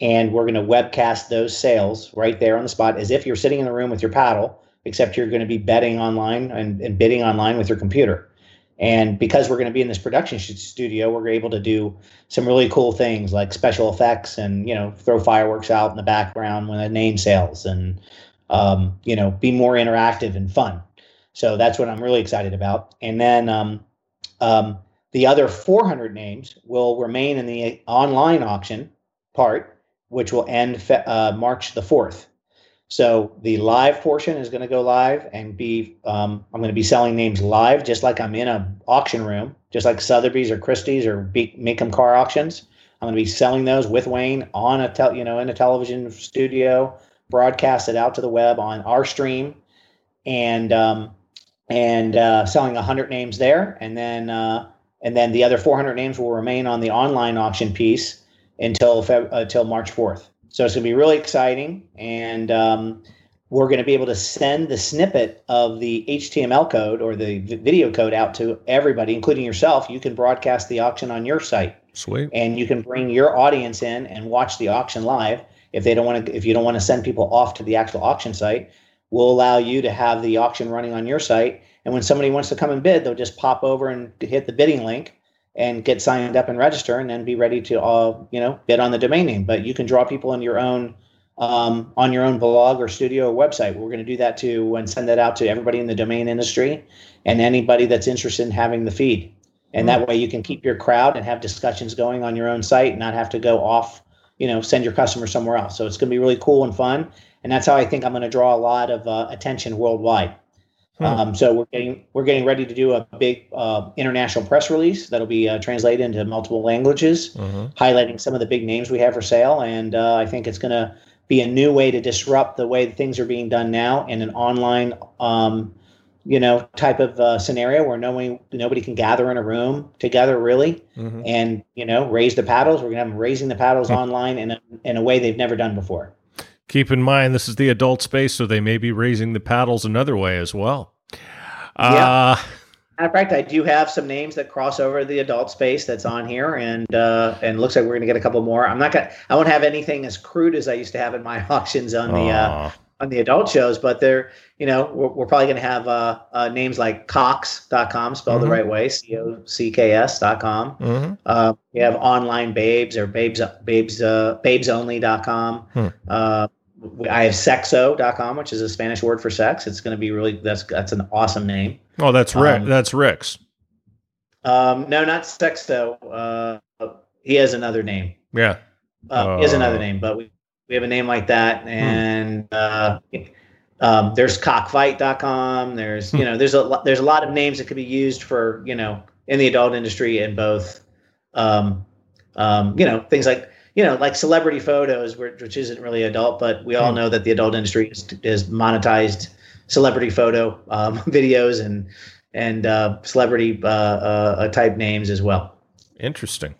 And we're going to webcast those sales right there on the spot as if you're sitting in the room with your paddle, except you're going to be betting online and, and bidding online with your computer. And because we're going to be in this production studio, we're able to do some really cool things like special effects and, you know, throw fireworks out in the background when a name sales and, um, you know, be more interactive and fun. So that's what I'm really excited about. And then um, um, the other 400 names will remain in the online auction part, which will end fe- uh, March the 4th. So the live portion is going to go live and be um, I'm going to be selling names live, just like I'm in an auction room, just like Sotheby's or Christie's or Be- Mecum Car Auctions. I'm going to be selling those with Wayne on a tel- you know in a television studio, broadcast it out to the web on our stream, and um, and uh, selling 100 names there, and then uh, and then the other 400 names will remain on the online auction piece until until March 4th. So it's going to be really exciting. And um, we're going to be able to send the snippet of the HTML code or the video code out to everybody, including yourself. You can broadcast the auction on your site. Sweet. And you can bring your audience in and watch the auction live. If they don't want to, if you don't want to send people off to the actual auction site, we'll allow you to have the auction running on your site. And when somebody wants to come and bid, they'll just pop over and hit the bidding link and get signed up and register and then be ready to uh, you know get on the domain name. But you can draw people on your own um, on your own blog or studio or website. We're going to do that too and send that out to everybody in the domain industry and anybody that's interested in having the feed. And that way you can keep your crowd and have discussions going on your own site and not have to go off you know send your customers somewhere else. So it's going to be really cool and fun, and that's how I think I'm going to draw a lot of uh, attention worldwide. Hmm. Um, so we're getting we're getting ready to do a big uh, international press release that'll be uh, translated into multiple languages, mm-hmm. highlighting some of the big names we have for sale, and uh, I think it's going to be a new way to disrupt the way things are being done now in an online um, you know, type of uh, scenario where nobody nobody can gather in a room together really, mm-hmm. and you know, raise the paddles. We're gonna have them raising the paddles mm-hmm. online in a in a way they've never done before. Keep in mind, this is the adult space, so they may be raising the paddles another way as well. Yeah. Uh, Matter of fact, I do have some names that cross over the adult space that's on here, and uh, and looks like we're going to get a couple more. I'm not gonna, I won't have anything as crude as I used to have in my auctions on the uh, on the adult shows, but they're you know we're, we're probably going to have uh, uh, names like Cox.com spelled mm-hmm. the right way, C O C K S.com. Mm-hmm. Uh, we have online babes or babes babes uh, babesonly.com. Hmm. Uh, I have sexo.com, which is a Spanish word for sex. It's going to be really that's that's an awesome name. Oh, that's Rick. Um, that's Rick's. Um, no, not sexo. Uh, he has another name. Yeah, uh, he has another uh, name, but we we have a name like that, hmm. and hmm. uh, um, there's cockfight.com. There's hmm. you know there's a there's a lot of names that could be used for you know in the adult industry in both um, um, you know things like you know like celebrity photos, which isn't really adult, but we all hmm. know that the adult industry is, is monetized celebrity photo um, videos and and uh, celebrity uh, uh, type names as well. Interesting.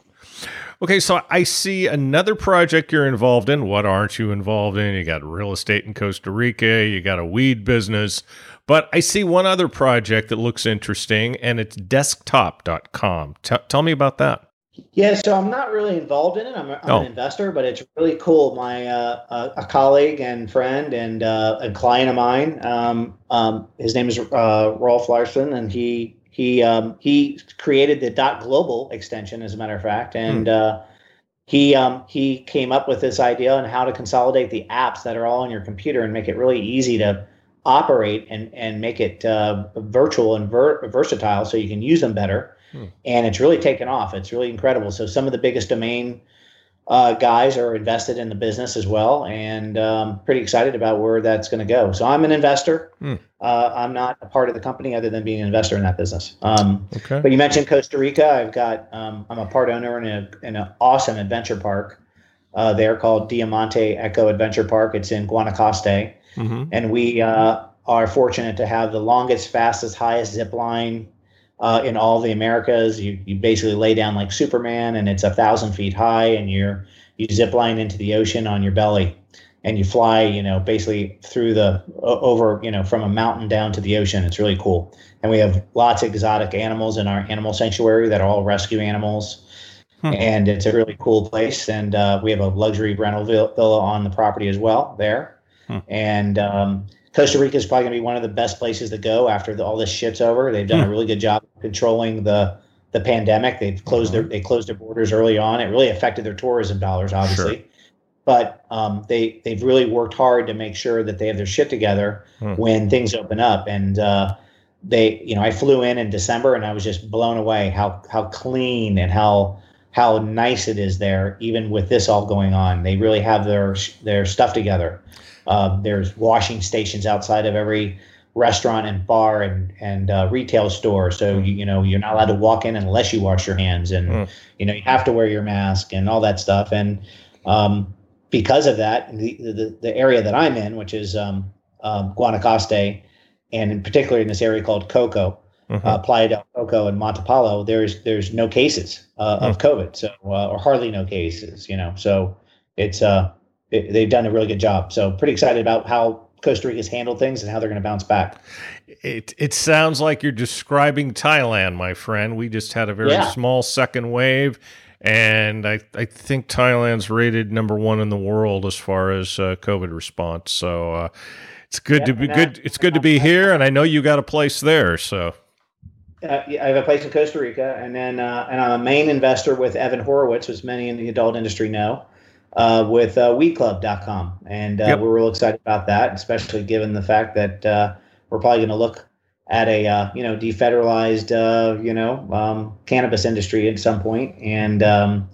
Okay, so I see another project you're involved in. What aren't you involved in? You got real estate in Costa Rica, you got a weed business. But I see one other project that looks interesting, and it's desktop.com. T- tell me about that. Yeah, so I'm not really involved in it. I'm, I'm oh. an investor, but it's really cool. My uh, a, colleague and friend and uh, a client of mine, um, um, his name is uh, Rolf Larsen, and he he um, he created the dot global extension, as a matter of fact, and hmm. uh, he um, he came up with this idea on how to consolidate the apps that are all on your computer and make it really easy to operate and and make it uh, virtual and ver- versatile, so you can use them better. Hmm. And it's really taken off. It's really incredible. So some of the biggest domain uh, guys are invested in the business as well, and um, pretty excited about where that's going to go. So I'm an investor. Mm. Uh, I'm not a part of the company other than being an investor in that business. Um, okay. But you mentioned Costa Rica. I've got um, I'm a part owner in a in an awesome adventure park uh, there called Diamante Eco Adventure Park. It's in Guanacaste, mm-hmm. and we uh, are fortunate to have the longest, fastest, highest zip line uh, in all the Americas. You you basically lay down like Superman, and it's a thousand feet high, and you're you zip line into the ocean on your belly, and you fly, you know, basically through the over, you know, from a mountain down to the ocean. It's really cool, and we have lots of exotic animals in our animal sanctuary that are all rescue animals. Hmm. And it's a really cool place, and uh, we have a luxury rental villa on the property as well there. Hmm. And um, Costa Rica is probably going to be one of the best places to go after the, all this shit's over. They've done hmm. a really good job controlling the the pandemic. They've closed their mm-hmm. they closed their borders early on. It really affected their tourism dollars, obviously. Sure. But um, they they've really worked hard to make sure that they have their shit together hmm. when things open up. And uh, they, you know, I flew in in December and I was just blown away how how clean and how how nice it is there, even with this all going on. They really have their their stuff together. Uh, there's washing stations outside of every restaurant and bar and and uh, retail store. So you, you know you're not allowed to walk in unless you wash your hands, and mm. you know you have to wear your mask and all that stuff. And um, because of that, the, the, the area that I'm in, which is um, um, Guanacaste, and in particular in this area called Coco, mm-hmm. uh, Playa del Coco and Montepalo, there's there's no cases uh, mm. of COVID, so uh, or hardly no cases. You know, so it's uh they've done a really good job. So pretty excited about how Costa Rica's handled things and how they're going to bounce back. It it sounds like you're describing Thailand, my friend. We just had a very yeah. small second wave, and I I think Thailand's rated number one in the world as far as uh, COVID response. So uh, it's good yeah, to be good. It's good to be here, and I know you got a place there. So. Uh, I have a place in Costa Rica, and then uh, and I'm a main investor with Evan Horowitz, which many in the adult industry know uh, with uh, weedclub.com. And uh, yep. we're real excited about that, especially given the fact that uh, we're probably going to look at a uh, you know defederalized uh, you know um, cannabis industry at some point, and um,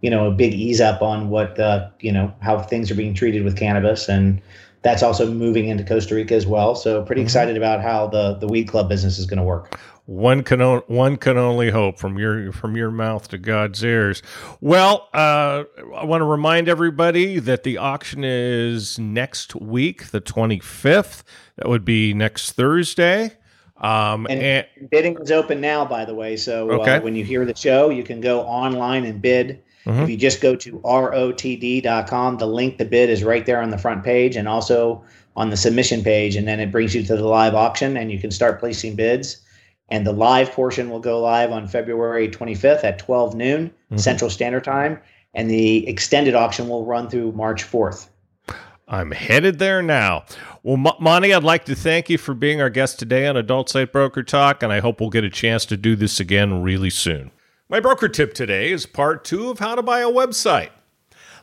you know a big ease up on what uh, you know how things are being treated with cannabis, and that's also moving into Costa Rica as well. So pretty mm-hmm. excited about how the the weed club business is going to work. One can o- one can only hope from your from your mouth to God's ears. Well, uh, I want to remind everybody that the auction is next week, the twenty fifth. That would be next Thursday. Um, and, and, bidding is open now, by the way. So uh, okay. uh, when you hear the show, you can go online and bid. Mm-hmm. If you just go to rotd.com, the link to bid is right there on the front page and also on the submission page. And then it brings you to the live auction and you can start placing bids. And the live portion will go live on February 25th at 12 noon mm-hmm. Central Standard Time. And the extended auction will run through March 4th. I'm headed there now. Well, M- Monte, I'd like to thank you for being our guest today on Adult Site Broker Talk, and I hope we'll get a chance to do this again really soon. My broker tip today is part two of how to buy a website.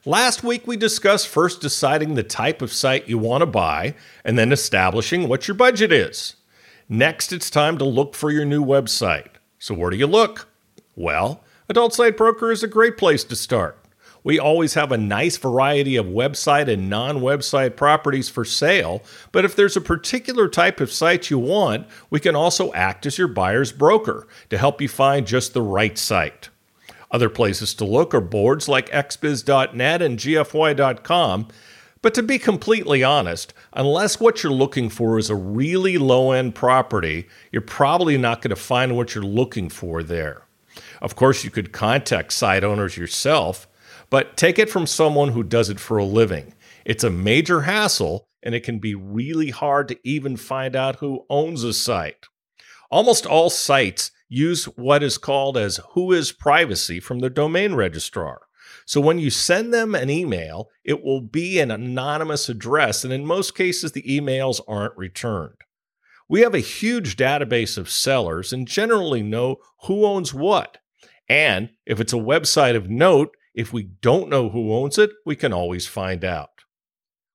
Last week, we discussed first deciding the type of site you want to buy and then establishing what your budget is. Next, it's time to look for your new website. So, where do you look? Well, Adult Site Broker is a great place to start. We always have a nice variety of website and non website properties for sale, but if there's a particular type of site you want, we can also act as your buyer's broker to help you find just the right site. Other places to look are boards like xbiz.net and gfy.com. But to be completely honest, unless what you're looking for is a really low end property, you're probably not going to find what you're looking for there. Of course, you could contact site owners yourself, but take it from someone who does it for a living. It's a major hassle, and it can be really hard to even find out who owns a site. Almost all sites use what is called as WHOIS privacy from the domain registrar. So when you send them an email, it will be an anonymous address, and in most cases, the emails aren't returned. We have a huge database of sellers and generally know who owns what. And if it's a website of note, if we don't know who owns it, we can always find out.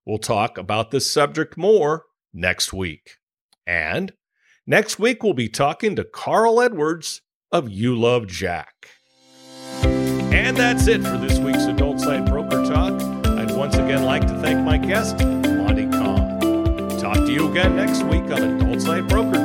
We'll talk about this subject more next week. And next week, we'll be talking to Carl Edwards of You Love Jack. And that's it for this week's Adult Site Broker Talk. I'd once again like to thank my guest, Monte Cahn. Talk to you again next week on Adult Site Broker